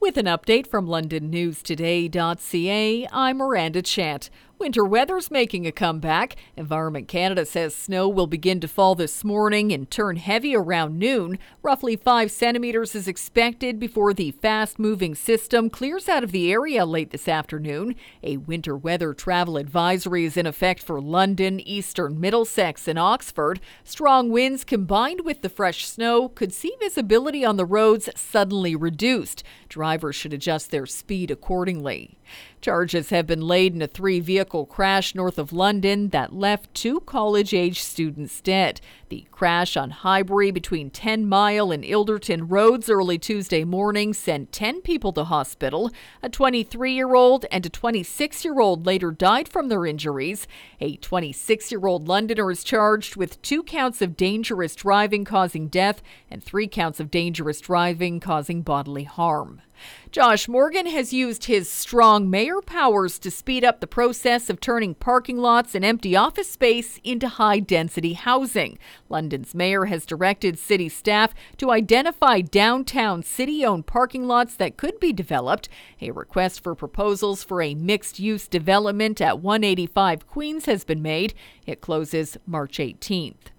With an update from LondonNewsToday.ca, I'm Miranda Chant. Winter weather's making a comeback. Environment Canada says snow will begin to fall this morning and turn heavy around noon. Roughly 5 centimeters is expected before the fast moving system clears out of the area late this afternoon. A winter weather travel advisory is in effect for London, eastern Middlesex, and Oxford. Strong winds combined with the fresh snow could see visibility on the roads suddenly reduced. Drivers should adjust their speed accordingly. Charges have been laid in a three vehicle crash north of London that left two college age students dead. The crash on Highbury between 10 Mile and Ilderton Roads early Tuesday morning sent 10 people to hospital. A 23 year old and a 26 year old later died from their injuries. A 26 year old Londoner is charged with two counts of dangerous driving causing death and three counts of dangerous driving causing bodily harm. Josh Morgan has used his strong mayor powers to speed up the process of turning parking lots and empty office space into high density housing. London's mayor has directed city staff to identify downtown city owned parking lots that could be developed. A request for proposals for a mixed use development at 185 Queens has been made. It closes March 18th.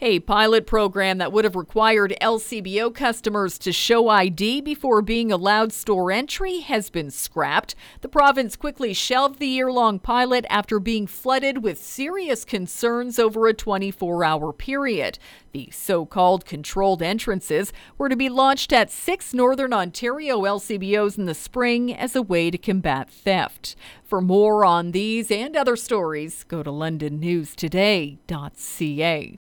A pilot program that would have required LCBO customers to show ID before being allowed store entry has been scrapped. The province quickly shelved the year long pilot after being flooded with serious concerns over a 24 hour period. The so called controlled entrances were to be launched at six Northern Ontario LCBOs in the spring as a way to combat theft. For more on these and other stories, go to londonnewstoday.ca.